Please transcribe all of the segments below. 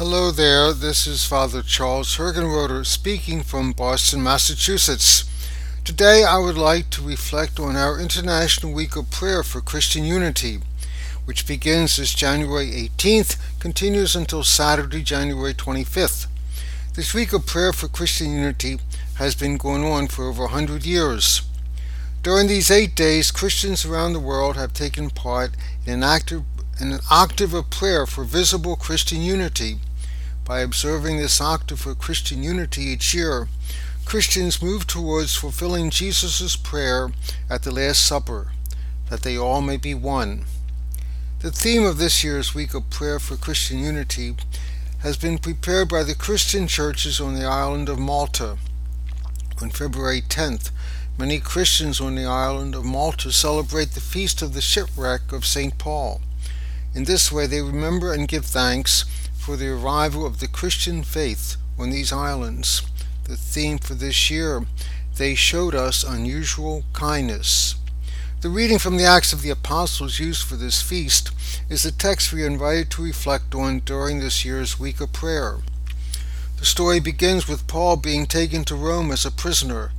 Hello there, this is Father Charles Hergenroeder speaking from Boston, Massachusetts. Today I would like to reflect on our International Week of Prayer for Christian Unity, which begins this January 18th, continues until Saturday, January 25th. This week of prayer for Christian unity has been going on for over 100 years. During these eight days, Christians around the world have taken part in an active in an octave of prayer for visible Christian unity by observing this octave for Christian unity each year, Christians move towards fulfilling Jesus' prayer at the Last Supper, that they all may be one. The theme of this year's week of prayer for Christian unity has been prepared by the Christian churches on the island of Malta. On February 10th, many Christians on the island of Malta celebrate the feast of the shipwreck of St. Paul. In this way, they remember and give thanks for the arrival of the Christian faith on these islands. The theme for this year, they showed us unusual kindness. The reading from the Acts of the Apostles used for this feast is the text we are invited to reflect on during this year's week of prayer. The story begins with Paul being taken to Rome as a prisoner.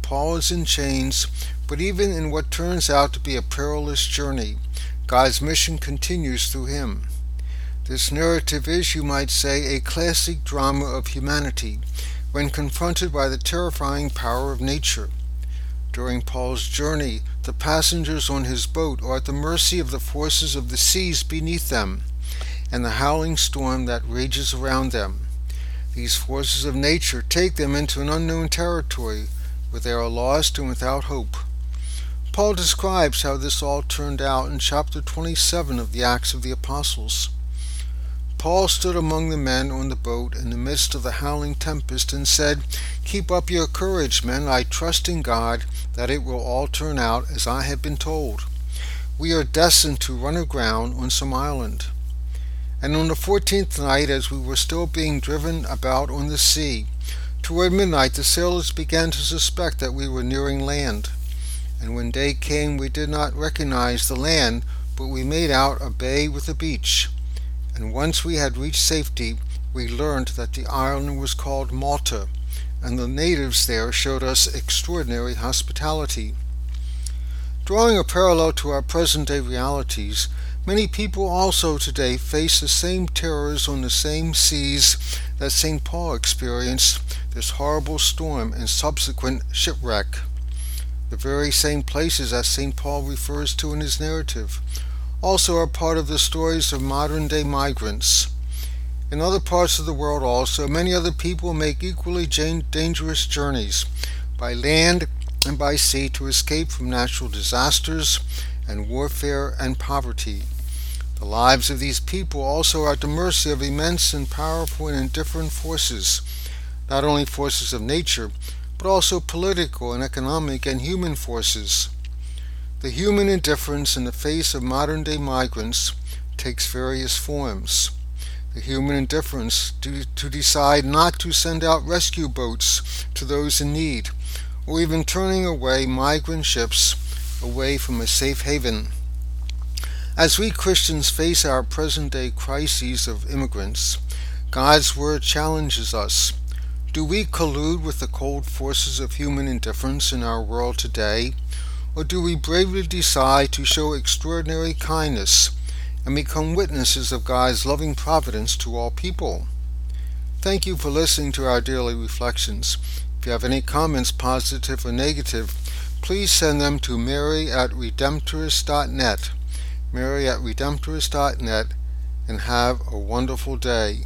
Paul is in chains, but even in what turns out to be a perilous journey, God's mission continues through him. This narrative is, you might say, a classic drama of humanity when confronted by the terrifying power of nature. During Paul's journey, the passengers on his boat are at the mercy of the forces of the seas beneath them and the howling storm that rages around them. These forces of nature take them into an unknown territory where they are lost and without hope. Paul describes how this all turned out in chapter 27 of the Acts of the Apostles. Paul stood among the men on the boat in the midst of the howling tempest and said, Keep up your courage, men. I trust in God that it will all turn out as I have been told. We are destined to run aground on some island. And on the fourteenth night, as we were still being driven about on the sea, toward midnight the sailors began to suspect that we were nearing land. And when day came, we did not recognize the land, but we made out a bay with a beach and once we had reached safety, we learned that the island was called Malta, and the natives there showed us extraordinary hospitality. Drawing a parallel to our present day realities, many people also today face the same terrors on the same seas that St. Paul experienced this horrible storm and subsequent shipwreck. The very same places as St. Paul refers to in his narrative also are part of the stories of modern day migrants. In other parts of the world also, many other people make equally dangerous journeys by land and by sea to escape from natural disasters and warfare and poverty. The lives of these people also are at the mercy of immense and powerful and indifferent forces, not only forces of nature, but also political and economic and human forces. The human indifference in the face of modern day migrants takes various forms. The human indifference to, to decide not to send out rescue boats to those in need, or even turning away migrant ships away from a safe haven. As we Christians face our present day crises of immigrants, God's Word challenges us. Do we collude with the cold forces of human indifference in our world today? Or do we bravely decide to show extraordinary kindness and become witnesses of God's loving providence to all people? Thank you for listening to our daily reflections. If you have any comments, positive or negative, please send them to mary at redemptorist.net, mary at redemptorist.net, and have a wonderful day.